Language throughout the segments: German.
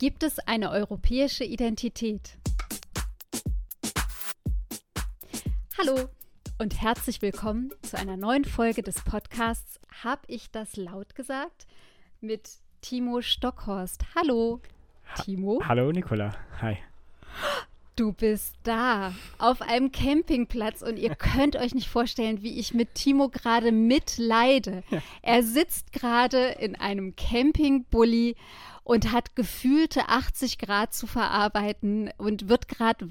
Gibt es eine europäische Identität? Hallo und herzlich willkommen zu einer neuen Folge des Podcasts Hab ich das laut gesagt? mit Timo Stockhorst. Hallo, Timo. Hallo, Nicola. Hi. Du bist da auf einem Campingplatz und ihr könnt euch nicht vorstellen, wie ich mit Timo gerade mitleide. Ja. Er sitzt gerade in einem Campingbully und hat gefühlte 80 Grad zu verarbeiten und wird gerade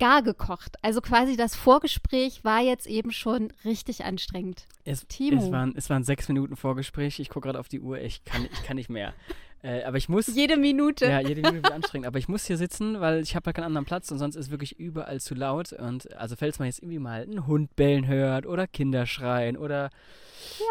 gar gekocht. Also quasi das Vorgespräch war jetzt eben schon richtig anstrengend. Es, Timo. Es waren, es waren sechs Minuten Vorgespräch. Ich gucke gerade auf die Uhr. Ich kann, ich kann nicht mehr. Äh, aber ich muss. Jede Minute. Ja, jede Minute wird anstrengend. Aber ich muss hier sitzen, weil ich habe halt keinen anderen Platz und sonst ist wirklich überall zu laut. Und also, falls man jetzt irgendwie mal einen Hund bellen hört oder Kinder schreien oder,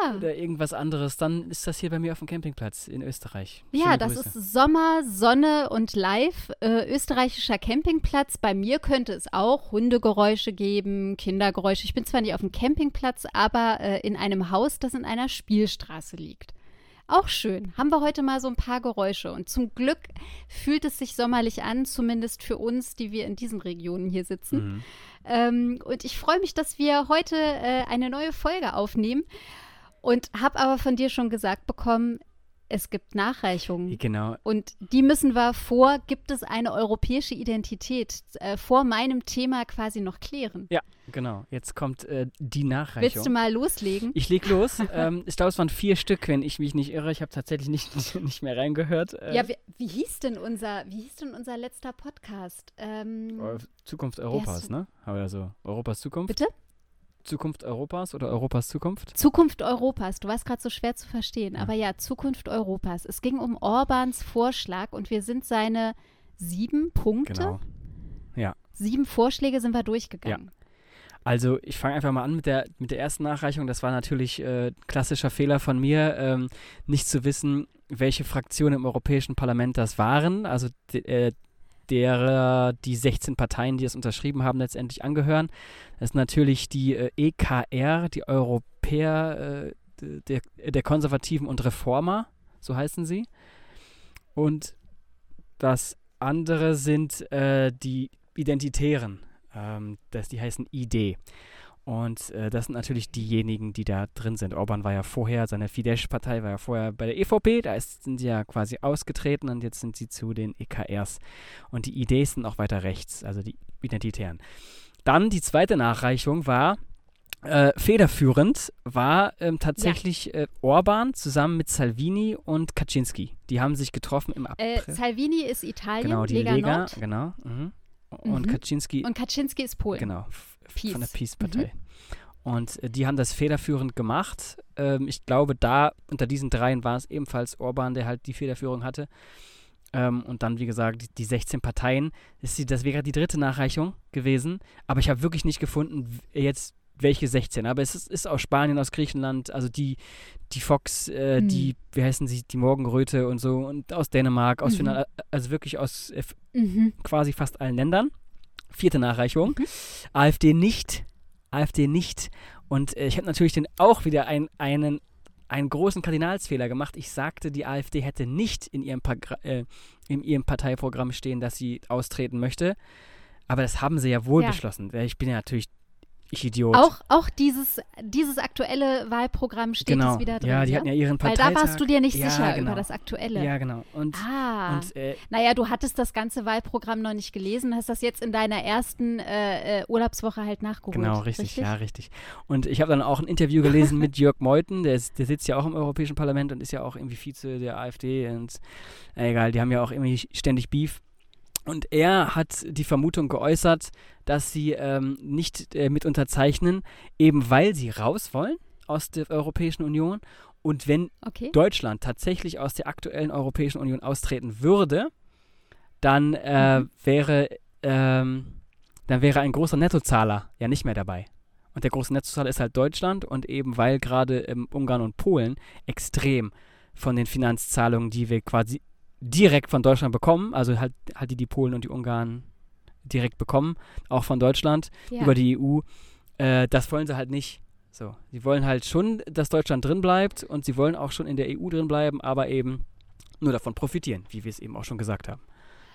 ja. oder irgendwas anderes, dann ist das hier bei mir auf dem Campingplatz in Österreich. Schöne ja, das Grüße. ist Sommer, Sonne und live. Äh, österreichischer Campingplatz. Bei mir könnte es auch Hundegeräusche geben, Kindergeräusche. Ich bin zwar nicht auf dem Campingplatz, aber äh, in einem Haus, das in einer Spielstraße liegt. Auch schön. Haben wir heute mal so ein paar Geräusche. Und zum Glück fühlt es sich sommerlich an, zumindest für uns, die wir in diesen Regionen hier sitzen. Mhm. Ähm, und ich freue mich, dass wir heute äh, eine neue Folge aufnehmen. Und habe aber von dir schon gesagt bekommen, es gibt Nachreichungen. Genau. Und die müssen wir vor, gibt es eine europäische Identität, äh, vor meinem Thema quasi noch klären. Ja, genau. Jetzt kommt äh, die Nachreichung. Willst du mal loslegen? Ich leg los. ähm, ich glaube, es waren vier Stück, wenn ich mich nicht irre. Ich habe tatsächlich nicht, nicht mehr reingehört. Äh, ja, wie, wie, hieß denn unser, wie hieß denn unser letzter Podcast? Ähm, Zukunft Europas, ne? Haben wir so. Europas Zukunft. Bitte? Zukunft Europas oder Europas Zukunft? Zukunft Europas. Du warst gerade so schwer zu verstehen. Ja. Aber ja, Zukunft Europas. Es ging um Orbans Vorschlag und wir sind seine sieben Punkte. Genau. Ja. Sieben Vorschläge sind wir durchgegangen. Ja. Also ich fange einfach mal an mit der, mit der ersten Nachreichung. Das war natürlich äh, klassischer Fehler von mir, ähm, nicht zu wissen, welche Fraktionen im Europäischen Parlament das waren. Also äh, derer die 16 Parteien, die es unterschrieben haben, letztendlich angehören. Das ist natürlich die äh, EKR, die Europäer äh, der, der Konservativen und Reformer, so heißen sie. Und das andere sind äh, die Identitären, ähm, das, die heißen ID. Und äh, das sind natürlich diejenigen, die da drin sind. Orban war ja vorher, seine Fidesz-Partei war ja vorher bei der EVP, da ist, sind sie ja quasi ausgetreten und jetzt sind sie zu den EKRs. Und die Ideen sind auch weiter rechts, also die Identitären. Dann die zweite Nachreichung war, äh, federführend war ähm, tatsächlich ja. äh, Orban zusammen mit Salvini und Kaczynski. Die haben sich getroffen im äh, April. Salvini ist Italien, genau, die Lega, Lega Nord. genau. Mhm. Und mhm. Kaczynski. Und Kaczynski ist Polen. Genau, Peace. von der Peace-Partei. Mhm. Und äh, die haben das federführend gemacht. Ähm, ich glaube, da unter diesen dreien war es ebenfalls Orban, der halt die Federführung hatte. Ähm, und dann, wie gesagt, die, die 16 Parteien. Das, das wäre die dritte Nachreichung gewesen. Aber ich habe wirklich nicht gefunden, jetzt welche 16. Aber es ist, ist aus Spanien, aus Griechenland, also die, die Fox, äh, mhm. die, wie heißen sie, die Morgenröte und so, und aus Dänemark, aus mhm. Finnland, also wirklich aus äh, mhm. quasi fast allen Ländern. Vierte Nachreichung. Mhm. AfD nicht. AfD nicht. Und äh, ich habe natürlich den auch wieder ein, einen, einen großen Kardinalsfehler gemacht. Ich sagte, die AfD hätte nicht in ihrem, äh, in ihrem Parteiprogramm stehen, dass sie austreten möchte. Aber das haben sie ja wohl ja. beschlossen. Ich bin ja natürlich ich Idiot. Auch, auch dieses, dieses aktuelle Wahlprogramm steht genau. es wieder drin. Ja, die hatten ja ihren Parteitag. Weil da warst du dir nicht ja, sicher genau. über das aktuelle. Ja, genau. Und, ah. Und, äh, naja, du hattest das ganze Wahlprogramm noch nicht gelesen, hast das jetzt in deiner ersten äh, äh Urlaubswoche halt nachgeholt. Genau, richtig, richtig? ja, richtig. Und ich habe dann auch ein Interview gelesen mit Jörg Meuthen, der, ist, der sitzt ja auch im Europäischen Parlament und ist ja auch irgendwie Vize der AfD und egal, die haben ja auch irgendwie ständig Beef. Und er hat die Vermutung geäußert, dass sie ähm, nicht äh, mit unterzeichnen, eben weil sie raus wollen aus der Europäischen Union. Und wenn okay. Deutschland tatsächlich aus der aktuellen Europäischen Union austreten würde, dann äh, mhm. wäre ähm, dann wäre ein großer Nettozahler ja nicht mehr dabei. Und der große Nettozahler ist halt Deutschland und eben weil gerade ähm, Ungarn und Polen extrem von den Finanzzahlungen, die wir quasi direkt von Deutschland bekommen, also halt, halt die, die Polen und die Ungarn direkt bekommen, auch von Deutschland ja. über die EU. Äh, das wollen sie halt nicht. So, sie wollen halt schon, dass Deutschland drin bleibt und sie wollen auch schon in der EU drin bleiben, aber eben nur davon profitieren, wie wir es eben auch schon gesagt haben.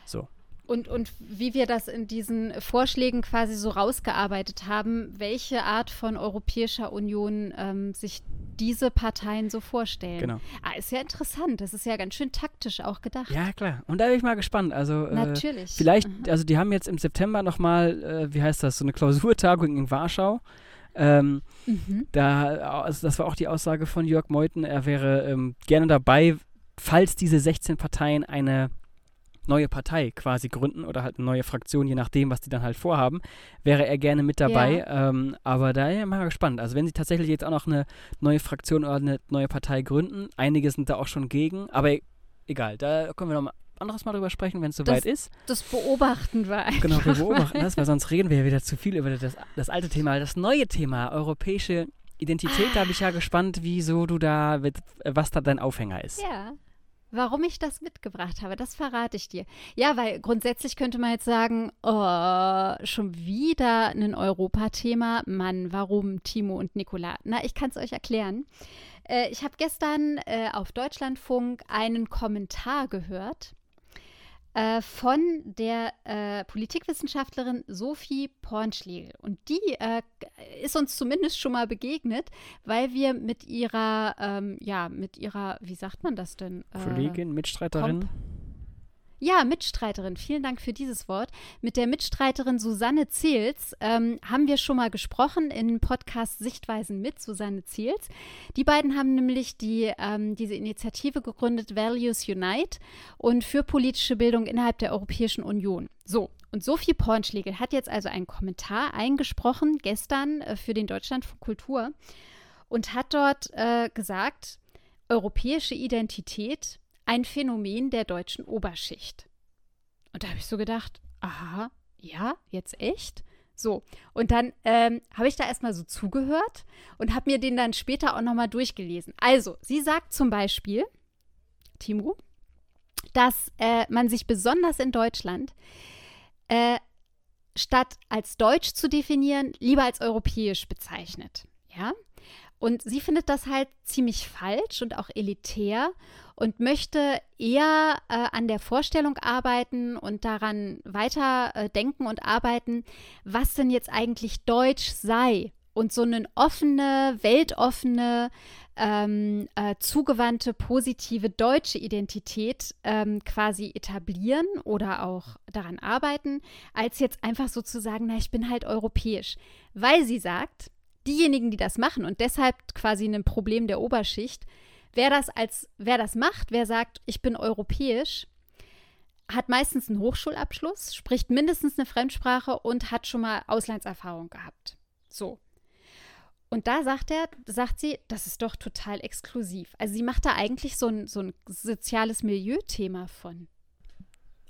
So. Und, und wie wir das in diesen Vorschlägen quasi so rausgearbeitet haben, welche Art von Europäischer Union ähm, sich diese Parteien so vorstellen. Genau. Ah, ist ja interessant. Das ist ja ganz schön taktisch auch gedacht. Ja, klar. Und da bin ich mal gespannt. Also, äh, Natürlich. vielleicht, Mhm. also die haben jetzt im September nochmal, äh, wie heißt das, so eine Klausurtagung in Warschau. Ähm, Mhm. da, also das war auch die Aussage von Jörg Meuthen, er wäre ähm, gerne dabei, falls diese 16 Parteien eine neue Partei quasi gründen oder halt eine neue Fraktion, je nachdem, was die dann halt vorhaben, wäre er gerne mit dabei. Ähm, aber da ja, mal gespannt. Also wenn sie tatsächlich jetzt auch noch eine neue Fraktion oder eine neue Partei gründen, einige sind da auch schon gegen, aber egal, da können wir noch mal anderes Mal drüber sprechen, wenn es soweit ist. Das beobachten wir einfach. Genau, wir beobachten das, weil sonst reden wir ja wieder zu viel über das, das alte Thema. Das neue Thema, europäische Identität, da bin ich ja gespannt, wieso du da, was da dein Aufhänger ist. Ja. Warum ich das mitgebracht habe, das verrate ich dir. Ja, weil grundsätzlich könnte man jetzt sagen, oh, schon wieder ein Europathema. Mann, warum Timo und Nicola? Na, ich kann es euch erklären. Äh, ich habe gestern äh, auf Deutschlandfunk einen Kommentar gehört äh, von der äh, Politikwissenschaftlerin Sophie Pornschlegel. Und die äh, ist uns zumindest schon mal begegnet, weil wir mit ihrer, ähm, ja, mit ihrer, wie sagt man das denn? Äh, Kollegin, Mitstreiterin. Ja, Mitstreiterin, vielen Dank für dieses Wort. Mit der Mitstreiterin Susanne Zils ähm, haben wir schon mal gesprochen im Podcast Sichtweisen mit Susanne Zils. Die beiden haben nämlich die, ähm, diese Initiative gegründet, Values Unite und für politische Bildung innerhalb der Europäischen Union. So, und Sophie Pornschlegel hat jetzt also einen Kommentar eingesprochen gestern äh, für den Deutschlandfunk Kultur und hat dort äh, gesagt, europäische Identität ein Phänomen der deutschen Oberschicht. Und da habe ich so gedacht, aha, ja, jetzt echt? So, und dann ähm, habe ich da erstmal so zugehört und habe mir den dann später auch nochmal durchgelesen. Also, sie sagt zum Beispiel, Timo, dass äh, man sich besonders in Deutschland äh, statt als deutsch zu definieren, lieber als europäisch bezeichnet. Ja? Und sie findet das halt ziemlich falsch und auch elitär und möchte eher äh, an der Vorstellung arbeiten und daran weiter äh, denken und arbeiten, was denn jetzt eigentlich Deutsch sei und so eine offene, weltoffene, ähm, äh, zugewandte, positive deutsche Identität ähm, quasi etablieren oder auch daran arbeiten, als jetzt einfach so zu sagen, na, ich bin halt europäisch. Weil sie sagt, diejenigen, die das machen und deshalb quasi ein Problem der Oberschicht, wer das als, wer das macht, wer sagt, ich bin europäisch, hat meistens einen Hochschulabschluss, spricht mindestens eine Fremdsprache und hat schon mal Auslandserfahrung gehabt. So. Und da sagt er, sagt sie, das ist doch total exklusiv. Also sie macht da eigentlich so ein, so ein soziales Milieuthema von.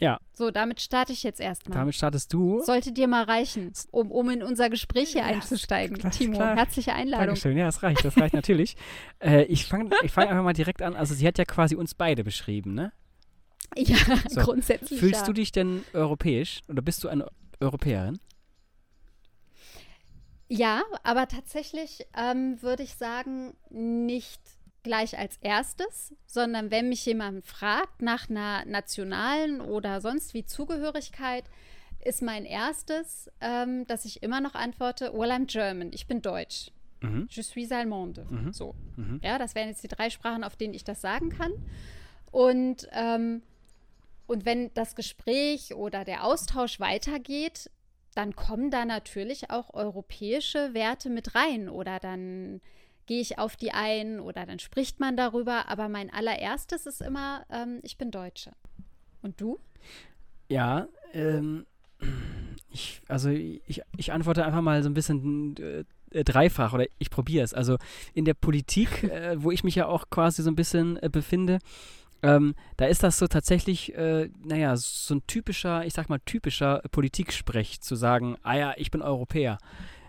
Ja. So, damit starte ich jetzt erstmal. Damit startest du. Sollte dir mal reichen, um, um in unser Gespräch hier Ja, einzusteigen. klar, Timo, klar. herzliche Einladung. Dankeschön, ja, das reicht, das reicht natürlich. Äh, ich fange ich fang einfach mal direkt an. Also sie hat ja quasi uns beide beschrieben, ne? Ja, So, grundsätzlich. Fühlst ja. du dich denn europäisch oder bist du eine Europäerin? Ja, aber tatsächlich ähm, würde ich sagen, nicht gleich als erstes, sondern wenn mich jemand fragt nach einer nationalen oder sonst wie Zugehörigkeit, ist mein erstes, ähm, dass ich immer noch antworte, well, I'm German, ich bin Deutsch. Mhm. Je suis allemande. Mhm. So. Mhm. Ja, das wären jetzt die drei Sprachen, auf denen ich das sagen kann. Und, ähm, und wenn das Gespräch oder der Austausch weitergeht, dann kommen da natürlich auch europäische Werte mit rein oder dann gehe ich auf die ein oder dann spricht man darüber. Aber mein allererstes ist immer, ähm, ich bin Deutsche. Und du? Ja, ähm, ich, also ich, ich antworte einfach mal so ein bisschen äh, äh, dreifach oder ich probiere es. Also in der Politik, äh, wo ich mich ja auch quasi so ein bisschen äh, befinde, ähm, da ist das so tatsächlich, äh, naja, so ein typischer, ich sag mal, typischer Politiksprech zu sagen, ah ja, ich bin Europäer.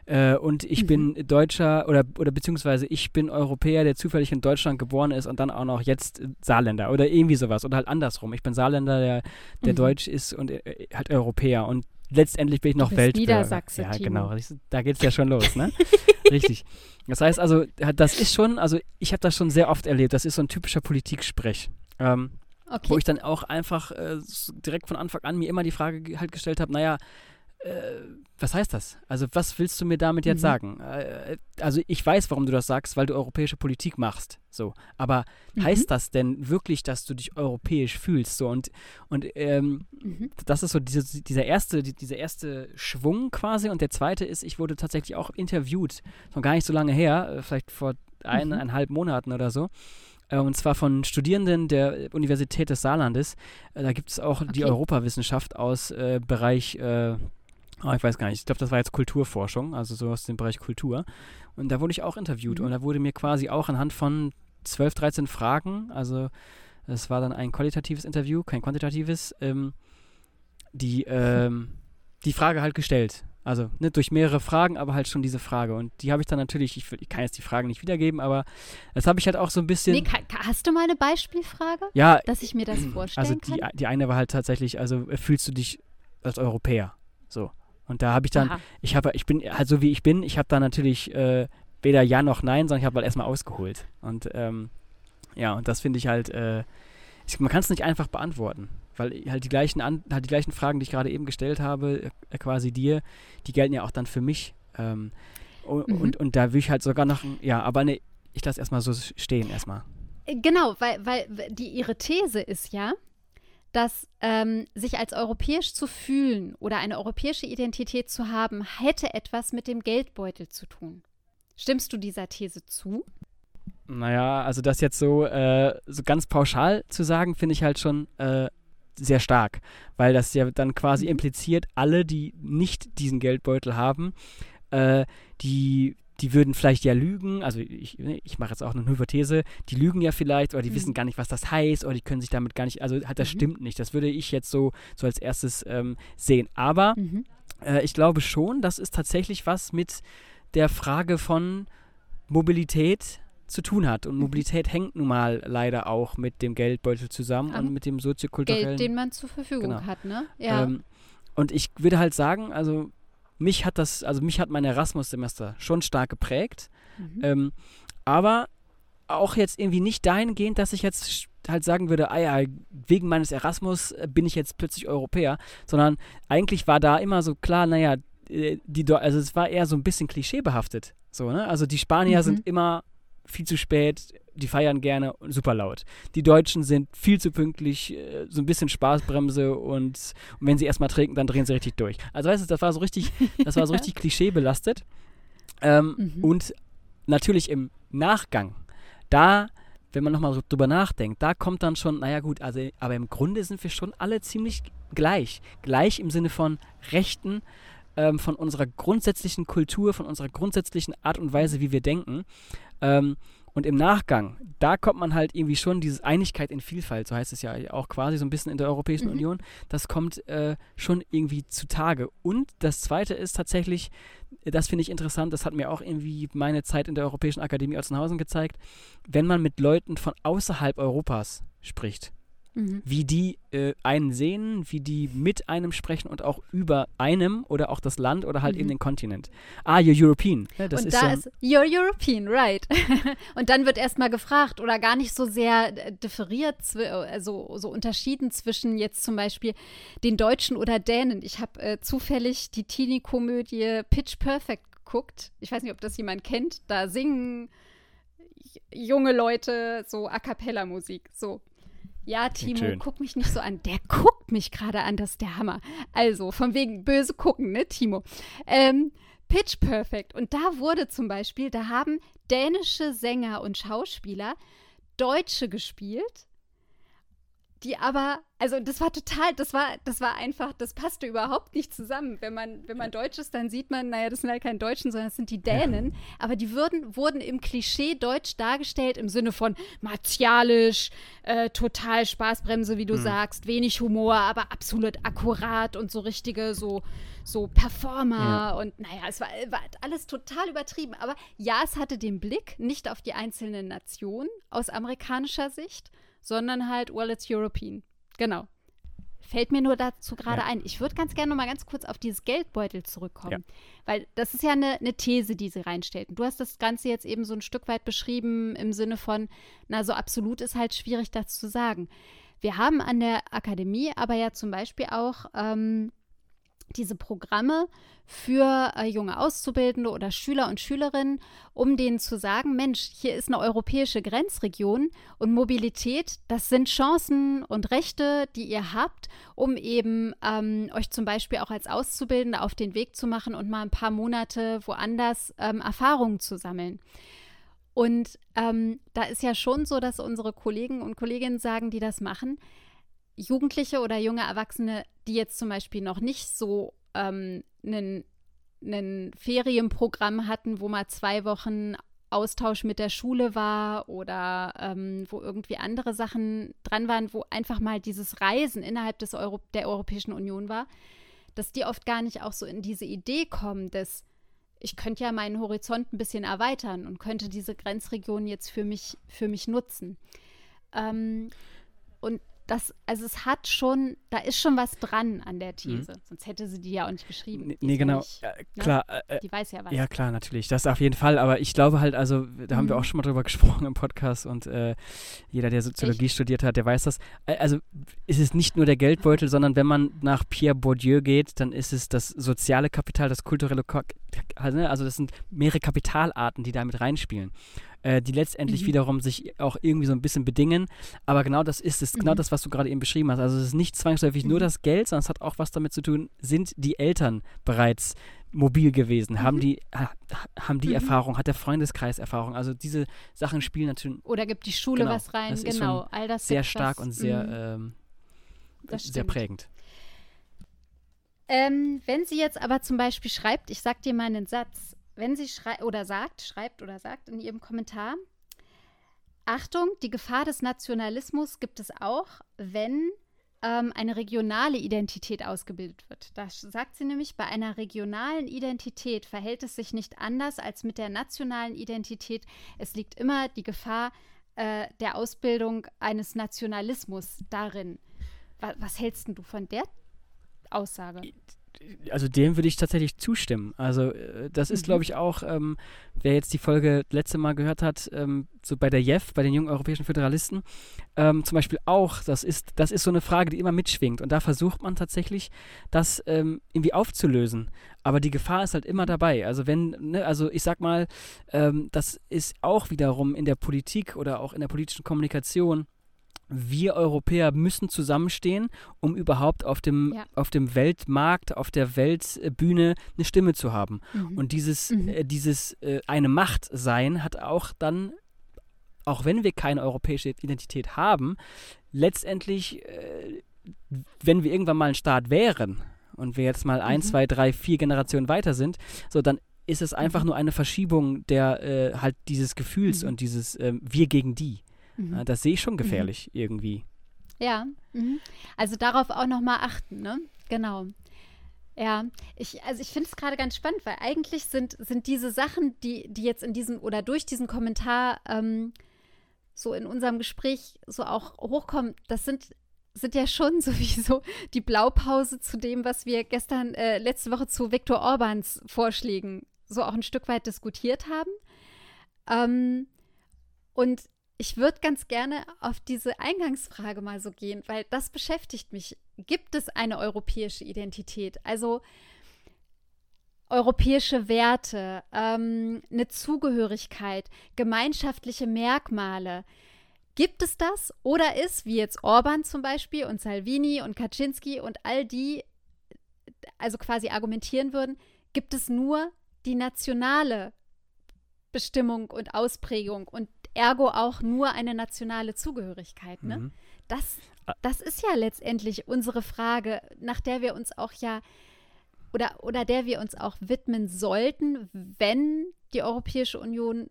Äh, und ich Mhm. bin Deutscher oder, oder beziehungsweise ich bin Europäer, der zufällig in Deutschland geboren ist und dann auch noch jetzt äh, Saarländer oder irgendwie sowas oder halt andersrum. Ich bin Saarländer, der, der Mhm. Deutsch ist und äh, halt Europäer und letztendlich bin ich noch Weltbürger. Niedersachse, Ja, Timo. genau. Da geht es ja schon los, ne? Richtig. Das heißt also, das ist schon, also ich habe das schon sehr oft erlebt. Das ist so ein typischer Politiksprech. Ähm, Okay. Wo ich dann auch einfach äh, direkt von Anfang an mir immer die Frage halt gestellt habe, naja, äh, was heißt das? Also was willst du mir damit jetzt mhm. sagen? Äh, also ich weiß, warum du das sagst, weil du europäische Politik machst. So, aber mhm. heißt das denn wirklich, dass du dich europäisch fühlst? So und und ähm, mhm. das ist so diese, dieser erste die, dieser erste Schwung quasi und der zweite ist, ich wurde tatsächlich auch interviewt, von gar nicht so lange her, äh, vielleicht vor eineinhalb mhm. Monaten oder so äh, und zwar von Studierenden der Universität des Saarlandes. Äh, da gibt es auch okay. die Europawissenschaft aus äh, Bereich äh, Oh, ich weiß gar nicht. Ich glaube, das war jetzt Kulturforschung, also so aus dem Bereich Kultur. Und da wurde ich auch interviewt mhm. und da wurde mir quasi auch anhand von 12, 13 Fragen, also es war dann ein qualitatives Interview, kein quantitatives, ähm, die, ähm, die Frage halt gestellt. Also ne, durch mehrere Fragen, aber halt schon diese Frage. Und die habe ich dann natürlich, ich, ich, kann jetzt die Fragen nicht wiedergeben, aber das habe ich halt auch so ein bisschen. Nee, hast du mal eine Beispielfrage? Ja. Dass ich mir das vorstellen also die, kann? die eine war halt tatsächlich, also fühlst du dich als Europäer? So. Und da habe ich dann, Aha. ich habe, ich bin halt so wie ich bin, ich habe da natürlich äh, weder Ja noch Nein, sondern ich habe halt erstmal ausgeholt. Und ähm, ja, und das finde ich halt, äh, ich, man kann es nicht einfach beantworten, weil halt die gleichen, An halt die gleichen Fragen, die ich gerade eben gestellt habe, äh, quasi dir, die gelten ja auch dann für mich. Ähm, und, mhm. und, und, da will ich halt sogar noch, ja, aber ne, ich lasse erstmal so stehen erstmal. Äh, genau, weil, weil die, ihre These ist ja, dass ähm, sich als europäisch zu fühlen oder eine europäische Identität zu haben, hätte etwas mit dem Geldbeutel zu tun. Stimmst du dieser These zu? Naja, also das jetzt so, äh, so ganz pauschal zu sagen, finde ich halt schon äh, sehr stark, weil das ja dann quasi mhm. impliziert, alle, die nicht diesen Geldbeutel haben, äh, die die würden vielleicht ja lügen, also ich, ne, ich mache jetzt auch eine Hypothese, die lügen ja vielleicht oder die mhm. wissen gar nicht, was das heißt oder die können sich damit gar nicht, also halt, das mhm. stimmt nicht. Das würde ich jetzt so, so als erstes ähm, sehen. Aber mhm. äh, ich glaube schon, das ist tatsächlich was mit der Frage von Mobilität zu tun hat. Und mhm. Mobilität hängt nun mal leider auch mit dem Geldbeutel zusammen Am und mit dem soziokulturellen. Geld, den man zur Verfügung genau. hat, ne? Ja. Ähm, und ich würde halt sagen, also mich hat das, also mich hat mein Erasmus-Semester schon stark geprägt. Mhm. Ähm, aber auch jetzt irgendwie nicht dahingehend, dass ich jetzt halt sagen würde, ah ja, wegen meines Erasmus äh, bin ich jetzt plötzlich Europäer, sondern eigentlich war da immer so klar, naja, äh, die, also es war eher so ein bisschen klischeebehaftet. So, ne? Also die Spanier mhm. sind immer viel zu spät, die feiern gerne super laut. Die Deutschen sind viel zu pünktlich, äh, so ein bisschen Spaßbremse und, und wenn sie erstmal trinken, dann drehen sie richtig durch. Also weißt du, das war so richtig, das war so richtig klischeebelastet. Ähm, mhm. Und natürlich im Nachgang, da, wenn man nochmal drüber nachdenkt, da kommt dann schon, naja gut, also, aber im Grunde sind wir schon alle ziemlich gleich. Gleich im Sinne von Rechten, ähm, von unserer grundsätzlichen Kultur, von unserer grundsätzlichen Art und Weise, wie wir denken. Ähm, und im Nachgang, da kommt man halt irgendwie schon diese Einigkeit in Vielfalt, so heißt es ja auch quasi so ein bisschen in der Europäischen mhm. Union, das kommt äh, schon irgendwie zutage. Und das Zweite ist tatsächlich, das finde ich interessant, das hat mir auch irgendwie meine Zeit in der Europäischen Akademie Otzenhausen gezeigt, wenn man mit Leuten von außerhalb Europas spricht mhm. wie die äh, einen sehen, wie die mit einem sprechen und auch über einem oder auch das Land oder halt mhm. eben den Kontinent. Ah, you're European. Ja, das und ist da so ist you're European, right. und dann wird erstmal gefragt oder gar nicht so sehr äh, differiert, also so unterschieden zwischen jetzt zum Beispiel den Deutschen oder Dänen. Ich habe äh, zufällig die Teenie-Komödie Pitch Perfect geguckt. Ich weiß nicht, ob das jemand kennt. Da singen junge Leute so A cappella Musik. So. Ja, Timo, guck mich nicht so an. Der guckt mich gerade an, das ist der Hammer. Also, von wegen böse gucken, ne, Timo? Ähm, Pitch Perfect. Und da wurde zum Beispiel, da haben dänische Sänger und Schauspieler Deutsche gespielt die aber, also das war total, das war, das war einfach, das passte überhaupt nicht zusammen. Wenn man, wenn man Deutsch ist, dann sieht man, naja, das sind halt keine Deutschen, sondern das sind die Dänen. Ja. Aber die würden, wurden im Klischee Deutsch dargestellt im Sinne von martialisch, äh, total Spaßbremse, wie du hm. sagst, wenig Humor, aber absolut akkurat und so richtige, so, so Performer ja. und naja, es war, war alles total übertrieben. Aber ja, es hatte den Blick nicht auf die einzelnen Nationen aus amerikanischer Sicht, sondern halt, well, it's European. Genau. Fällt mir nur dazu gerade ja. ein. Ich würde ganz gerne noch mal ganz kurz auf dieses Geldbeutel zurückkommen. Ja. Weil das ist ja eine, eine These, die sie reinstellt. Und du hast das Ganze jetzt eben so ein Stück weit beschrieben im Sinne von, na, so absolut ist halt schwierig, das zu sagen. Wir haben an der Akademie aber ja zum Beispiel auch ähm, diese Programme für äh, junge Auszubildende oder Schüler und Schülerinnen, um denen zu sagen, Mensch, hier ist eine europäische Grenzregion und Mobilität, das sind Chancen und Rechte, die ihr habt, um eben ähm, euch zum Beispiel auch als Auszubildende auf den Weg zu machen und mal ein paar Monate woanders ähm, Erfahrungen zu sammeln. Und ähm, da ist ja schon so, dass unsere Kollegen und Kolleginnen sagen, die das machen, Jugendliche oder junge Erwachsene, die jetzt zum Beispiel noch nicht so ähm, einen Ferienprogramm hatten, wo mal zwei Wochen Austausch mit der Schule war oder ähm, wo irgendwie andere Sachen dran waren, wo einfach mal dieses Reisen innerhalb des Euro der Europäischen Union war, dass die oft gar nicht auch so in diese Idee kommen, dass ich könnte ja meinen Horizont ein bisschen erweitern und könnte diese Grenzregion jetzt für mich, für mich nutzen. Ähm, und das, also es hat schon, da ist schon was dran an der mhm. These. Mhm. Sonst hätte sie die ja auch nicht geschrieben. Nee, nee genau. Nicht, ja, ne? klar. Äh, die weiß ja was. Ja, klar, natürlich. Das auf jeden Fall. Aber ich glaube halt, also, da haben wir mhm. auch schon mal drüber gesprochen im Podcast und äh, jeder, der Soziologie Echt? studiert hat, der weiß das. Also, ist es nicht nur der Geldbeutel, sondern wenn man nach Pierre Bourdieu geht, dann ist es das soziale Kapital, das kulturelle, ne? also das sind mehrere Kapitalarten, die da mit reinspielen äh, die letztendlich mhm. wiederum sich auch irgendwie so ein bisschen bedingen. Aber genau das ist es, genau mhm. genau das, was du gerade eben beschrieben hast. Also es ist nicht zwangsläufig mhm. nur das Geld, sondern es hat auch was damit zu tun, sind die Eltern bereits mobil gewesen? Haben mhm. die, ha, haben die mhm. Erfahrung? Hat der Freundeskreis Erfahrung? Also diese Sachen spielen natürlich. Oder gibt die Schule genau, was rein? Genau, all das. Sehr stark was, und sehr, mhm. ähm, sehr prägend. Ähm, wenn sie jetzt aber zum Beispiel schreibt, ich sag dir mal einen Satz, wenn sie schreibt oder sagt, schreibt oder sagt in ihrem Kommentar, Achtung, die Gefahr des Nationalismus gibt es auch, wenn ähm, eine regionale Identität ausgebildet wird. Da sagt sie nämlich, bei einer regionalen Identität verhält es sich nicht anders als mit der nationalen Identität. Es liegt immer die Gefahr äh, der Ausbildung eines Nationalismus darin. Was, was hältst du von der Aussage? Also dem würde ich tatsächlich zustimmen. Also äh, das ist, mhm. glaube ich, auch, ähm, wer jetzt die Folge letzte Mal gehört hat, ähm, so bei der JEF, bei den jungen europäischen Föderalisten, ähm, zum Beispiel auch, das ist, das ist so eine Frage, die immer mitschwingt. Und da versucht man tatsächlich, das ähm, irgendwie aufzulösen. Aber die Gefahr ist halt immer dabei. Also wenn, ne, also ich sag mal, ähm, das ist auch wiederum in der Politik oder auch in der politischen Kommunikation wir Europäer müssen zusammenstehen, um überhaupt auf dem, ja. auf dem Weltmarkt, auf der Weltbühne eine Stimme zu haben. Mhm. Und dieses, mhm. äh, dieses äh, eine Macht sein hat auch dann, auch wenn wir keine europäische Identität haben, letztendlich, äh, wenn wir irgendwann mal ein Staat wären und wir jetzt mal mhm. ein, zwei, drei, vier Generationen weiter sind, so dann ist es einfach mhm. nur eine Verschiebung der äh, halt dieses Gefühls mhm. und dieses ähm, wir gegen die. Mhm. Ja, das sehe ich schon mhm. gefährlich mhm. irgendwie. Ja, mhm. also darauf auch nochmal achten, ne? Genau. Ja, ich, also ich finde es gerade ganz spannend, weil eigentlich sind, sind diese Sachen, die, die jetzt in diesem oder durch diesen Kommentar ähm, so in unserem Gespräch so auch hochkommen, das sind, sind ja schon sowieso die Blaupause zu dem, was wir gestern, äh, letzte Woche zu Viktor Orbans Vorschlägen so auch ein Stück weit diskutiert haben. Ähm, und ich würde ganz gerne auf diese Eingangsfrage mal so gehen, weil das beschäftigt mich. Gibt es eine europäische Identität? Also europäische Werte, ähm, eine Zugehörigkeit, gemeinschaftliche Merkmale. Gibt es das? Oder ist, wie jetzt Orban zum Beispiel und Salvini und Kaczynski und all die, also quasi argumentieren würden, gibt es nur die nationale Bestimmung und Ausprägung und ergo auch nur eine nationale Zugehörigkeit. Ne? Mhm. Das, das ist ja letztendlich unsere Frage, nach der wir uns auch ja oder, oder der wir uns auch widmen sollten, wenn die Europäische Union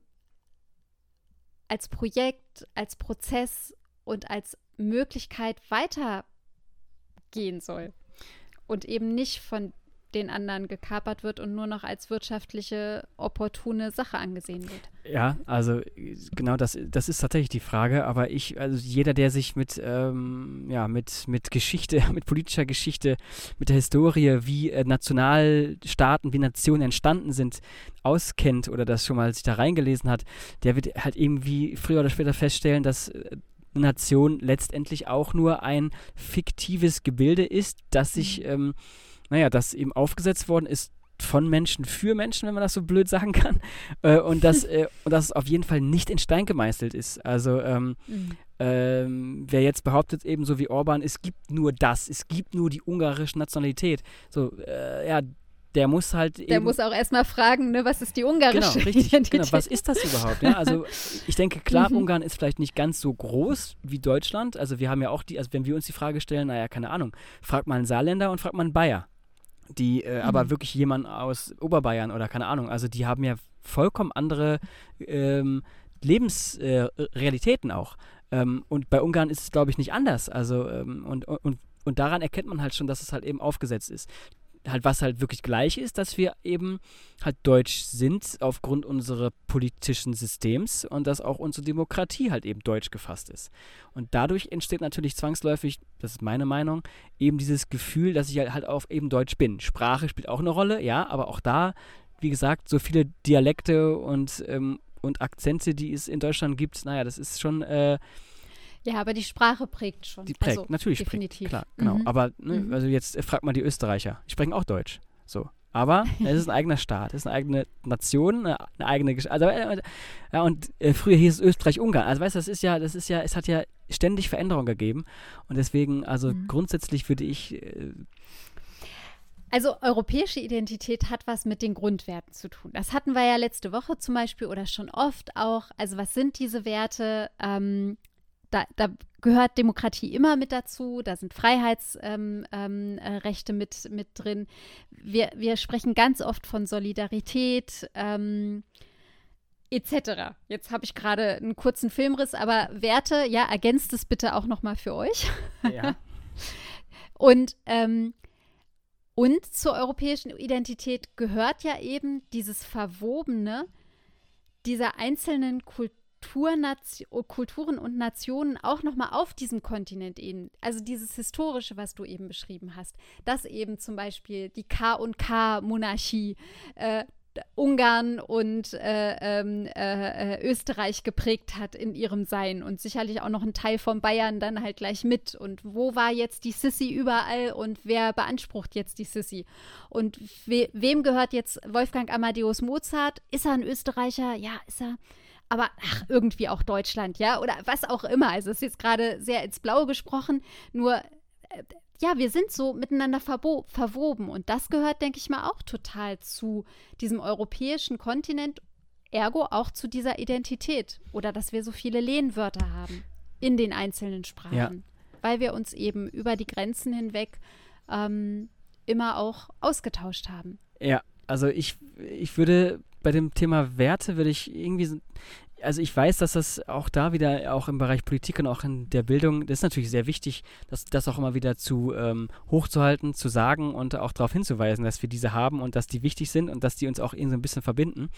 als Projekt, als Prozess und als Möglichkeit weitergehen soll und eben nicht von den anderen gekapert wird und nur noch als wirtschaftliche, opportune Sache angesehen wird. Ja, also genau das, das ist tatsächlich die Frage, aber ich, also jeder, der sich mit, ähm, ja, mit, mit Geschichte, mit politischer Geschichte, mit der Historie, wie äh, Nationalstaaten, wie Nationen entstanden sind, auskennt oder das schon mal sich da reingelesen hat, der wird halt irgendwie früher oder später feststellen, dass äh, Nation letztendlich auch nur ein fiktives Gebilde ist, das sich, mhm. ähm, naja, das eben aufgesetzt worden ist von Menschen für Menschen, wenn man das so blöd sagen kann. Äh, und, das, äh, und das auf jeden Fall nicht in Stein gemeißelt ist. Also ähm, mhm. ähm, wer jetzt behauptet, ebenso wie Orban, es gibt nur das, es gibt nur die ungarische Nationalität, so, äh, ja, der muss halt Der muss auch erstmal fragen, ne, was ist die ungarische genau, richtig, Identität? Genau, was ist das überhaupt? Ja, also ich denke, klar, mhm. Ungarn ist vielleicht nicht ganz so groß wie Deutschland. Also wir haben ja auch die, also wenn wir uns die Frage stellen, naja, keine Ahnung, fragt mal einen Saarländer und fragt mal einen Bayer die äh, mhm. aber wirklich jemand aus Oberbayern oder keine Ahnung, also die haben ja vollkommen andere ähm, Lebensrealitäten äh, auch. Ähm, und bei Ungarn ist es, glaube ich, nicht anders. Also, ähm, und, und, und daran erkennt man halt schon, dass es halt eben aufgesetzt ist halt was halt wirklich gleich ist, dass wir eben halt deutsch sind aufgrund unseres politischen Systems und dass auch unsere Demokratie halt eben deutsch gefasst ist. Und dadurch entsteht natürlich zwangsläufig, das ist meine Meinung, eben dieses Gefühl, dass ich halt, halt auch eben deutsch bin. Sprache spielt auch eine Rolle, ja, aber auch da, wie gesagt, so viele Dialekte und, ähm, und Akzente, die es in Deutschland gibt, naja, das ist schon äh, ja, aber die Sprache prägt schon. Die prägt, also, natürlich definitiv. prägt, klar, genau. Mhm. Aber ne, mhm. also jetzt äh, fragt mal die Österreicher. Die sprechen auch Deutsch. So. Aber es ist ein eigener Staat, es ist eine eigene Nation, eine, eine eigene Gesch also äh, ja, und äh, früher hieß es Österreich-Ungarn. Also weißt du, das ist ja, das ist ja, es hat ja ständig Veränderungen gegeben. Und deswegen, also mhm. grundsätzlich würde ich äh, also europäische Identität hat was mit den Grundwerten zu tun. Das hatten wir ja letzte Woche zum Beispiel oder schon oft auch. Also was sind diese Werte? Ähm, da, da, gehört Demokratie immer mit dazu, da sind Freiheitsrechte ähm, ähm, äh, mit, mit drin. Wir, wir sprechen ganz oft von Solidarität. Ähm, etc. Jetzt habe ich gerade einen kurzen Filmriss, aber Werte, ja, ergänzt es bitte auch nochmal für euch. Ja. und, ähm, und zur europäischen Identität gehört ja eben dieses Verwobene dieser einzelnen Kulturen Kulturen und Nationen auch nochmal auf diesem Kontinent eben, also dieses Historische, was du eben beschrieben hast, dass eben zum Beispiel die K&K-Monarchie äh, Ungarn und äh, ähm, äh, äh, Österreich geprägt hat in ihrem Sein und sicherlich auch noch ein Teil von Bayern dann halt gleich mit. Und wo war jetzt die Sissi überall und wer beansprucht jetzt die Sissi? Und we wem gehört jetzt Wolfgang Amadeus Mozart? Ist er ein Österreicher? Ja, ist er aber ach, irgendwie auch Deutschland, ja, oder was auch immer. Also es ist jetzt gerade sehr ins Blaue gesprochen, nur äh, ja, wir sind so miteinander verwoben und das gehört, denke ich mal, auch total zu diesem europäischen Kontinent, ergo auch zu dieser Identität oder dass wir so viele Lehnwörter haben in den einzelnen Sprachen, ja. weil wir uns eben über die Grenzen hinweg ähm, immer auch ausgetauscht haben. Ja, also ich, ich würde bei dem Thema Werte würde ich irgendwie, also ich weiß, dass das auch da wieder, auch im Bereich Politik und auch in der Bildung, das ist natürlich sehr wichtig, das, das auch immer wieder zu ähm, hochzuhalten, zu sagen und auch darauf hinzuweisen, dass wir diese haben und dass die wichtig sind und dass die uns auch irgendwie so ein bisschen verbinden.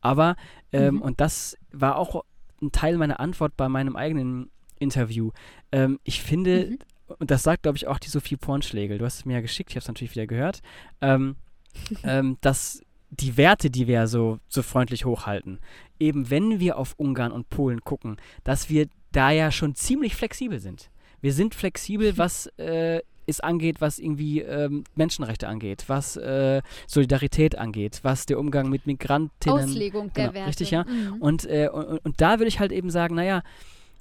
Aber, ähm, mhm. und das war auch ein Teil meiner Antwort bei meinem eigenen Interview. Ähm, ich finde, mhm. und das sagt, glaube ich, auch die Sophie Pornschlegel, du hast es mir ja geschickt, ich habe es natürlich wieder gehört, ähm, ähm, dass die Werte, die wir so, so freundlich hochhalten, eben wenn wir auf Ungarn und Polen gucken, dass wir da ja schon ziemlich flexibel sind. Wir sind flexibel, was äh, es angeht, was irgendwie ähm, Menschenrechte angeht, was äh, Solidarität angeht, was der Umgang mit Migrantinnen. Auslegung genau, der Werte. Richtig, ja. Mhm. Und, äh, und, und da würde ich halt eben sagen, naja,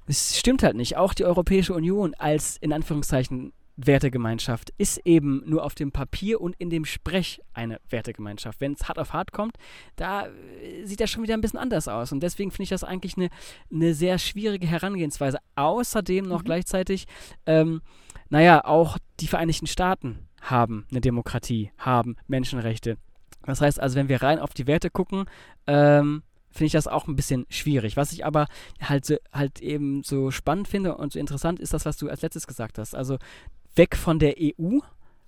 es stimmt halt nicht. Auch die Europäische Union als in Anführungszeichen Wertegemeinschaft ist eben nur auf dem Papier und in dem Sprech eine Wertegemeinschaft. Wenn es hart auf hart kommt, da äh, sieht das schon wieder ein bisschen anders aus. Und deswegen finde ich das eigentlich eine, eine sehr schwierige Herangehensweise. Außerdem noch mhm. gleichzeitig, ähm, naja, auch die Vereinigten Staaten haben eine Demokratie, haben Menschenrechte. Das heißt also, wenn wir rein auf die Werte gucken, ähm, finde ich das auch ein bisschen schwierig. Was ich aber halt, halt eben so spannend finde und so interessant ist das, was du als letztes gesagt hast. Also weg von der EU,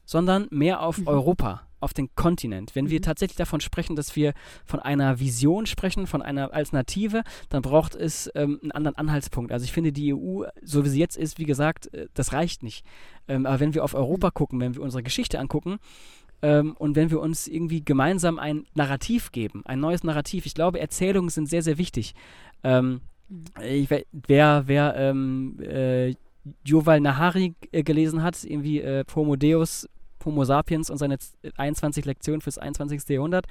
sondern mehr auf mhm. Europa, auf den Kontinent. Wenn mhm. wir tatsächlich davon sprechen, dass wir von einer Vision sprechen, von einer Alternative, dann braucht es ähm, einen anderen Anhaltspunkt. Also ich finde, die EU, so wie sie jetzt ist, wie gesagt, äh, das reicht nicht. Ähm, aber wenn wir auf Europa mhm. gucken, wenn wir unsere Geschichte angucken, ähm, und wenn wir uns irgendwie gemeinsam ein Narrativ geben, ein neues Narrativ, ich glaube, Erzählungen sind sehr, sehr wichtig. Ähm, mhm. ich, wer, wer ähm, äh, Yuval Nahari äh, gelesen hat, irgendwie äh, Homo Deus, Homo Sapiens und seine 21 Lektionen fürs 21. Jahrhundert,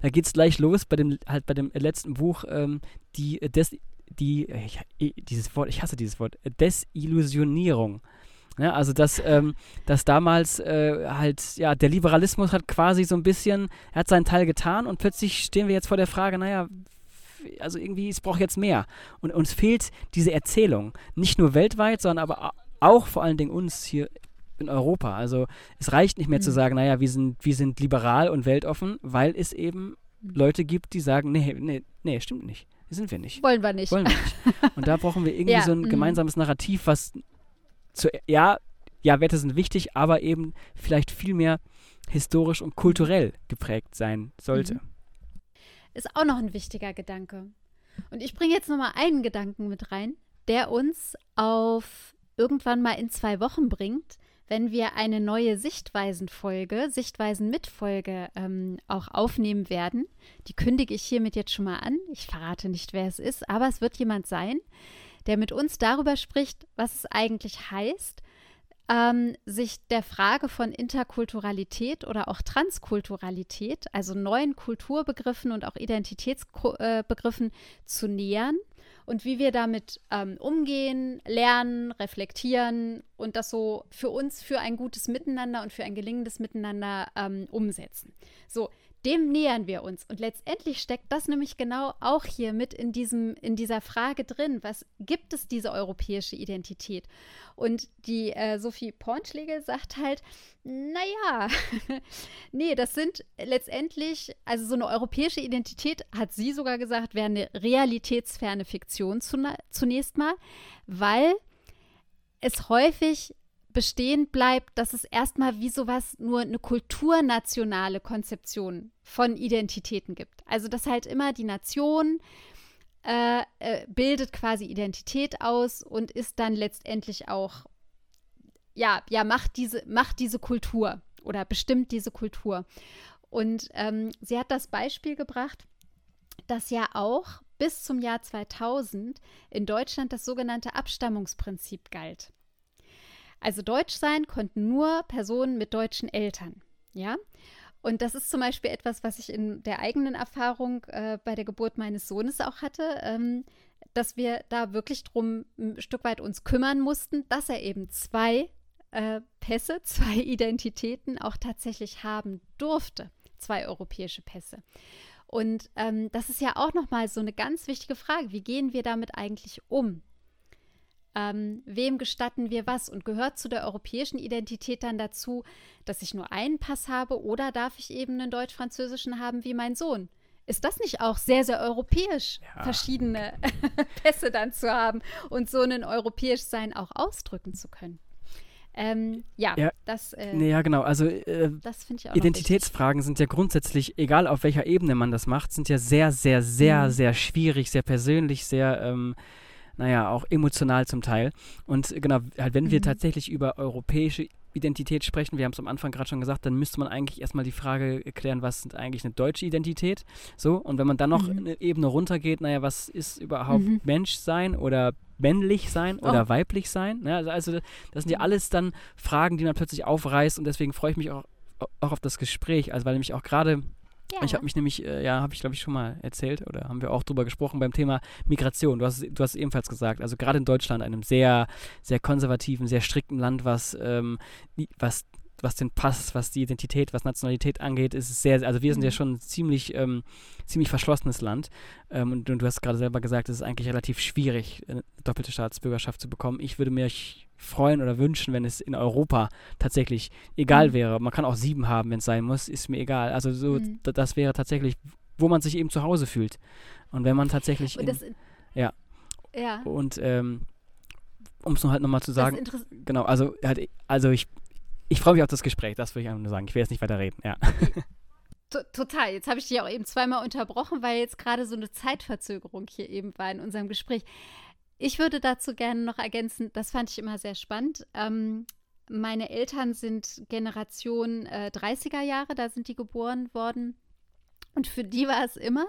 da geht es gleich los bei dem, halt bei dem letzten Buch, ähm, die, Des, die, ich, dieses Wort, ich hasse dieses Wort, Desillusionierung. Ja, also dass, ähm, dass damals äh, halt, ja, der Liberalismus hat quasi so ein bisschen, er hat seinen Teil getan und plötzlich stehen wir jetzt vor der Frage, naja, also irgendwie, es braucht jetzt mehr. Und uns fehlt diese Erzählung. Nicht nur weltweit, sondern aber auch vor allen Dingen uns hier in Europa. Also es reicht nicht mehr mhm. zu sagen, naja, wir sind, wir sind liberal und weltoffen, weil es eben mhm. Leute gibt, die sagen, nee, nee, nee, stimmt nicht. Sind wir nicht. Wollen wir nicht. Wollen wir nicht. Und da brauchen wir irgendwie ja, so ein mhm. gemeinsames Narrativ, was zu, ja, ja, Werte sind wichtig, aber eben vielleicht viel mehr historisch und kulturell geprägt sein sollte. Mhm ist auch noch ein wichtiger Gedanke. Und ich bringe jetzt noch mal einen Gedanken mit rein, der uns auf irgendwann mal in zwei Wochen bringt, wenn wir eine neue Sichtweisenfolge, Sichtweisen-Mitfolge ähm, auch aufnehmen werden. Die kündige ich hiermit jetzt schon mal an. Ich verrate nicht, wer es ist, aber es wird jemand sein, der mit uns darüber spricht, was es eigentlich heißt, ähm, sich der Frage von Interkulturalität oder auch Transkulturalität, also neuen Kulturbegriffen und auch Identitätsbegriffen äh, zu nähern und wie wir damit ähm, umgehen, lernen, reflektieren und das so für uns für ein gutes Miteinander und für ein gelingendes Miteinander ähm, umsetzen. So, dem nähern wir uns. Und letztendlich steckt das nämlich genau auch hier mit in, diesem, in dieser Frage drin. Was gibt es diese europäische Identität? Und die äh, Sophie Pornschlegel sagt halt, naja, nee, das sind letztendlich, also so eine europäische Identität, hat sie sogar gesagt, wäre eine realitätsferne Fiktion zunächst mal, weil es häufig bestehen bleibt, dass es erstmal wie sowas nur eine kulturnationale Konzeption von Identitäten gibt. Also dass halt immer die Nation äh, äh, bildet quasi Identität aus und ist dann letztendlich auch, ja, ja, macht diese, macht diese Kultur oder bestimmt diese Kultur. Und ähm, sie hat das Beispiel gebracht, dass ja auch bis zum Jahr 2000 in Deutschland das sogenannte Abstammungsprinzip galt. Also Deutsch sein konnten nur Personen mit deutschen Eltern. Ja. Und das ist zum Beispiel etwas, was ich in der eigenen Erfahrung äh, bei der Geburt meines Sohnes auch hatte, ähm, dass wir da wirklich drum ein Stück weit uns kümmern mussten, dass er eben zwei äh, Pässe, zwei Identitäten auch tatsächlich haben durfte, zwei europäische Pässe. Und ähm, das ist ja auch nochmal so eine ganz wichtige Frage. Wie gehen wir damit eigentlich um? Ähm, wem gestatten wir was und gehört zu der europäischen Identität dann dazu, dass ich nur einen Pass habe oder darf ich eben einen deutsch-französischen haben wie mein Sohn? Ist das nicht auch sehr, sehr europäisch, ja. verschiedene Pässe dann zu haben und so ein europäisch Sein auch ausdrücken zu können? Ähm, ja, ja, das. Äh, nee, ja, genau. Also äh, Identitätsfragen sind ja grundsätzlich, egal auf welcher Ebene man das macht, sind ja sehr, sehr, sehr, mhm. sehr schwierig, sehr persönlich, sehr ähm, naja, auch emotional zum Teil. Und genau, halt, wenn mhm. wir tatsächlich über europäische Identität sprechen, wir haben es am Anfang gerade schon gesagt, dann müsste man eigentlich erstmal die Frage klären, was ist eigentlich eine deutsche Identität? So, und wenn man dann noch mhm. eine Ebene runtergeht, naja, was ist überhaupt mhm. Menschsein oder männlich sein oh. oder weiblich sein? Ja, also, also, das sind ja mhm. alles dann Fragen, die man plötzlich aufreißt und deswegen freue ich mich auch, auch auf das Gespräch, also weil nämlich auch gerade ja. Ich habe mich nämlich, äh, ja, habe ich glaube ich schon mal erzählt oder haben wir auch drüber gesprochen beim Thema Migration. Du hast, du hast ebenfalls gesagt. Also gerade in Deutschland, einem sehr, sehr konservativen, sehr strikten Land, was, ähm, was was den Pass, was die Identität, was Nationalität angeht, ist es sehr, also wir sind mhm. ja schon ein ziemlich, ähm, ziemlich verschlossenes Land. Ähm, und, und, du hast gerade selber gesagt, es ist eigentlich relativ schwierig, eine doppelte Staatsbürgerschaft zu bekommen. Ich würde mich freuen oder wünschen, wenn es in Europa tatsächlich egal mhm. wäre. Man kann auch sieben haben, wenn es sein muss, ist mir egal. Also so, mhm. das wäre tatsächlich, wo man sich eben zu Hause fühlt. Und wenn man tatsächlich. In, ja. Ja. Und ähm, um es nur halt nochmal zu sagen, genau, also halt, also ich ich freue mich auf das Gespräch, das würde ich einfach nur sagen. Ich will jetzt nicht weiter reden, ja. Total. Jetzt habe ich dich auch eben zweimal unterbrochen, weil jetzt gerade so eine Zeitverzögerung hier eben war in unserem Gespräch. Ich würde dazu gerne noch ergänzen, das fand ich immer sehr spannend. Ähm, meine Eltern sind Generation äh, 30er Jahre, da sind die geboren worden. Und für die war es immer,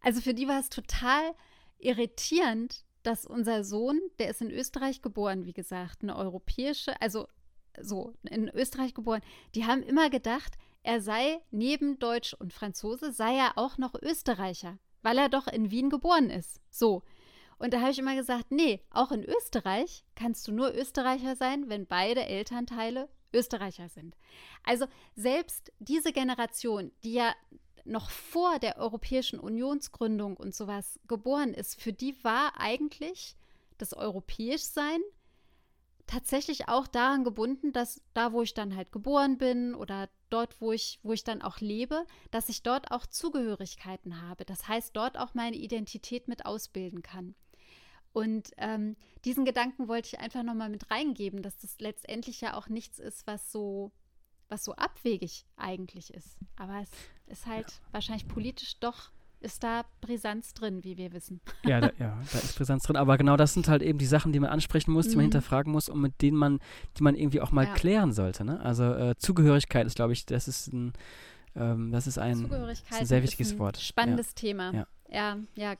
also für die war es total irritierend, dass unser Sohn, der ist in Österreich geboren, wie gesagt, eine europäische, also so, in Österreich geboren, die haben immer gedacht, er sei neben Deutsch und Franzose, sei er auch noch Österreicher, weil er doch in Wien geboren ist. So. Und da habe ich immer gesagt, nee, auch in Österreich kannst du nur Österreicher sein, wenn beide Elternteile Österreicher sind. Also selbst diese Generation, die ja noch vor der Europäischen Unionsgründung und sowas geboren ist, für die war eigentlich das Europäischsein tatsächlich auch daran gebunden, dass da, wo ich dann halt geboren bin oder dort, wo ich, wo ich dann auch lebe, dass ich dort auch Zugehörigkeiten habe. Das heißt, dort auch meine Identität mit ausbilden kann. Und ähm, diesen Gedanken wollte ich einfach nochmal mit reingeben, dass das letztendlich ja auch nichts ist, was so, was so abwegig eigentlich ist. Aber es ist halt ja. wahrscheinlich politisch doch ist da Brisanz drin, wie wir wissen. Ja da, ja, da ist Brisanz drin. Aber genau das sind halt eben die Sachen, die man ansprechen muss, die man mhm. hinterfragen muss und mit denen man, die man irgendwie auch mal ja. klären sollte. Ne? Also äh, Zugehörigkeit ist, glaube ich, das ist ein, ähm, das ist ein, ist ein sehr wichtiges ein Wort. Spannendes ja. Thema. Ja, ja.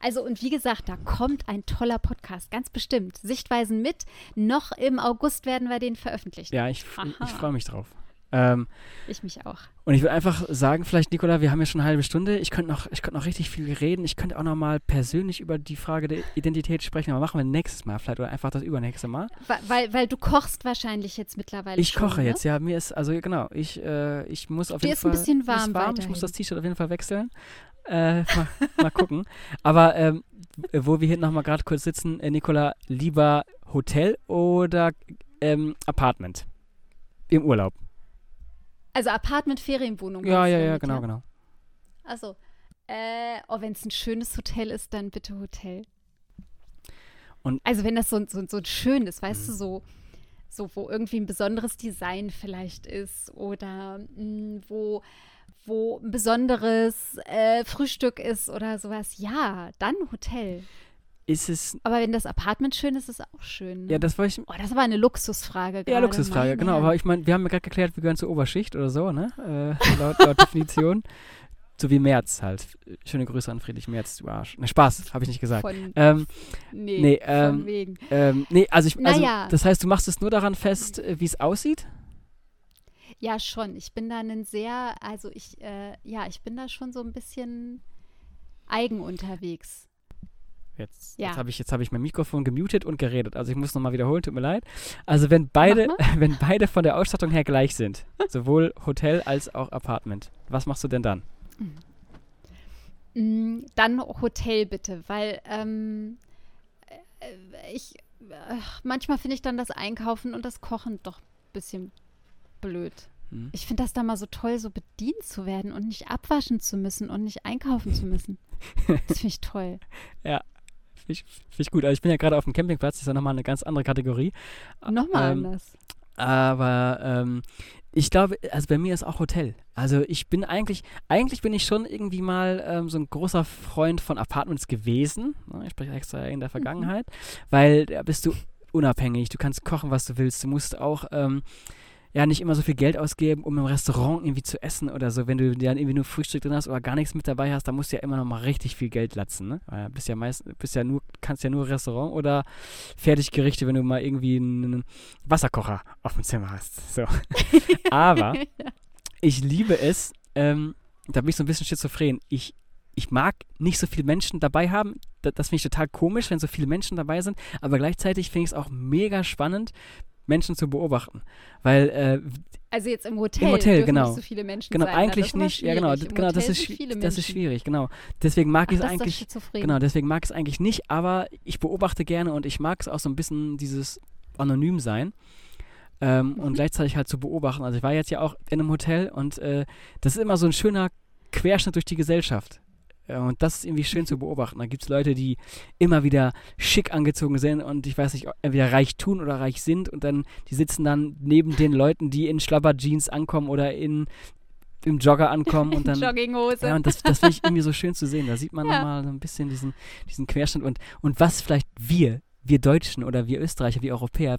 Also und wie gesagt, da kommt ein toller Podcast, ganz bestimmt. Sichtweisen mit. Noch im August werden wir den veröffentlichen. Ja, ich, ich freue mich drauf. Ähm, ich mich auch. Und ich würde einfach sagen, vielleicht, Nicola, wir haben ja schon eine halbe Stunde. Ich könnte noch, ich noch richtig viel reden. Ich könnte auch noch mal persönlich über die Frage der Identität sprechen, aber machen wir nächstes Mal vielleicht oder einfach das übernächste Mal. Weil, weil, weil du kochst wahrscheinlich jetzt mittlerweile. Ich schon, koche ne? jetzt, ja. Mir ist, also genau, ich, äh, ich muss auf Dir jeden Fall. ist ein bisschen warm. warm. Ich muss das T-Shirt auf jeden Fall wechseln. Äh, mal, mal gucken. Aber ähm, wo wir hier nochmal gerade kurz sitzen, äh, Nicola, lieber Hotel oder ähm, Apartment? Im Urlaub. Also Apartment, Ferienwohnung. Ja, ja, ja, genau, genau. Achso. Äh, oh, wenn es ein schönes Hotel ist, dann bitte Hotel. Und also wenn das so, so, so schön ist, weißt du, mhm. so, so, wo irgendwie ein besonderes Design vielleicht ist oder mh, hm, wo, wo ein besonderes äh, Frühstück ist oder sowas, ja, dann Hotel ist es. Aber wenn das Apartment schön ist, ist es auch schön. Ne? Ja, das war ich. Oh, das war eine Luxusfrage. Ja, Luxusfrage, genau. Aber ich meine, wir haben ja gerade geklärt, wir gehören zur Oberschicht oder so, ne? Äh, laut, laut Definition. So wie Merz halt. Schöne Grüße an Friedrich Merz, du Arsch. Ne, Spaß, habe ich nicht gesagt. Von, ähm, nee, nee, ähm, von wegen. Ähm, nee, also ich, also, naja. das heißt, du machst es nur daran fest, äh, wie es aussieht? Ja, schon. Ich bin da ein sehr, also ich, äh, ja, ich bin da schon so ein bisschen eigen unterwegs. Jetzt, ja. jetzt habe ich, hab ich mein Mikrofon gemutet und geredet. Also ich muss nochmal wiederholen, tut mir leid. Also wenn beide, wenn beide von der Ausstattung her gleich sind, sowohl Hotel als auch Apartment, was machst du denn dann? Mm, dann Hotel bitte, weil ähm, äh, ich manchmal finde ich dann das Einkaufen und das Kochen doch ein bisschen blöd. Hm. Ich finde das da mal so toll, so bedient zu werden und nicht abwaschen zu müssen und nicht einkaufen zu müssen. Das finde ich toll. ja, ich, ich gut. Also ich bin ja gerade auf dem Campingplatz, das ist ja nochmal eine ganz andere Kategorie. Nochmal ähm, anders. Aber ähm, ich glaube, also bei mir ist auch Hotel. Also ich bin eigentlich, eigentlich bin ich schon irgendwie mal ähm, so ein großer Freund von Apartments gewesen. Ne? Ich spreche extra in der mhm. Vergangenheit, mhm. weil da bist du unabhängig, du kannst kochen, was du willst. Du musst auch ähm, ja nicht immer so viel Geld ausgeben, um im Restaurant irgendwie zu essen oder so. Wenn du dann irgendwie nur Frühstück drin hast oder gar nichts mit dabei hast, dann musst du ja immer noch mal richtig viel Geld latzen. Ne? Weil bist ja meist, bist ja nur, kannst ja nur Restaurant oder Fertiggerichte, wenn du mal irgendwie einen Wasserkocher auf dem Zimmer hast. So. Aber ich liebe es, ähm, da bin ich so ein bisschen schizophren. Ich, ich mag nicht so viele Menschen dabei haben. Das, das finde ich total komisch, wenn so viele Menschen dabei sind. Aber gleichzeitig finde ich es auch mega spannend, Menschen zu beobachten. Weil äh, also jetzt im Hotel, im Hotel genau. nicht so viele Menschen genau, sein. eigentlich nicht. Ja, genau, genau, das ist das ist schwierig, genau. Deswegen mag ich es eigentlich genau, deswegen mag ich es eigentlich nicht, aber ich beobachte gerne und ich mag es auch so ein bisschen dieses anonym sein. Ähm, mhm. und gleichzeitig halt zu beobachten. Also ich war jetzt ja auch in einem Hotel und äh, das ist immer so ein schöner Querschnitt durch die Gesellschaft. Und das ist irgendwie schön zu beobachten. Da gibt es Leute, die immer wieder schick angezogen sind und ich weiß nicht, entweder reich tun oder reich sind und dann, die sitzen dann neben den Leuten, die in Schlabber-Jeans ankommen oder in im Jogger ankommen und dann. Jogginghose. Ja, und das, das finde ich irgendwie so schön zu sehen. Da sieht man ja. nochmal so ein bisschen diesen, diesen Querschnitt und, und was vielleicht wir, wir Deutschen oder wir Österreicher, wir Europäer,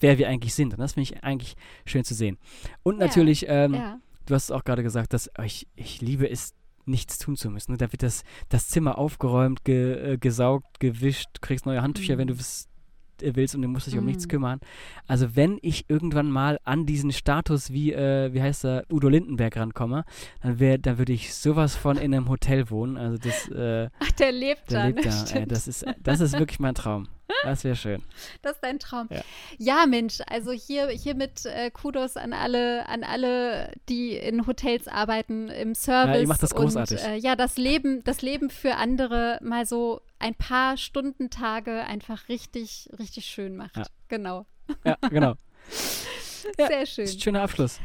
wer wir eigentlich sind. Und das finde ich eigentlich schön zu sehen. Und natürlich, ja. Ähm, ja. du hast es auch gerade gesagt, dass ich, ich liebe es, nichts tun zu müssen. Da wird das, das Zimmer aufgeräumt, ge, äh, gesaugt, gewischt, du kriegst neue Handtücher, mhm. wenn du es äh, willst und du musst dich um nichts mhm. kümmern. Also wenn ich irgendwann mal an diesen Status wie, äh, wie heißt er, Udo Lindenberg rankomme, dann, wär, dann würde ich sowas von in einem Hotel wohnen. Also das, äh, Ach, der lebt der da. Lebt da. Ey, das, ist, das ist wirklich mein Traum. Das wäre schön. Das ist dein Traum. Ja, ja Mensch, also hier hiermit äh, Kudos an alle, an alle, die in Hotels arbeiten, im Service. Ja, ihr macht das großartig. Und, äh, ja, das Leben, das Leben für andere mal so ein paar Stundentage einfach richtig, richtig schön macht. Ja. Genau. Ja, genau. Sehr schön. Schöner Abschluss.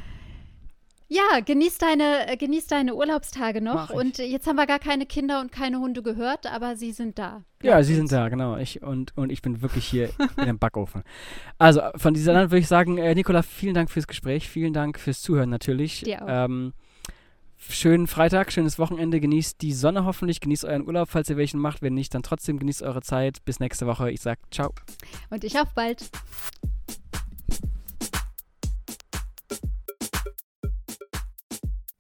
Ja, genieß deine, äh, genieß deine Urlaubstage noch. Und jetzt haben wir gar keine Kinder und keine Hunde gehört, aber sie sind da. Ja, sie sind da, genau. Ich, und, und ich bin wirklich hier in dem Backofen. Also von dieser Land würde ich sagen, äh, Nicola, vielen Dank fürs Gespräch, vielen Dank fürs Zuhören natürlich. Dir auch. Ähm, schönen Freitag, schönes Wochenende, genießt die Sonne hoffentlich, genießt euren Urlaub, falls ihr welchen macht. Wenn nicht, dann trotzdem genießt eure Zeit. Bis nächste Woche. Ich sag ciao. Und ich auf bald.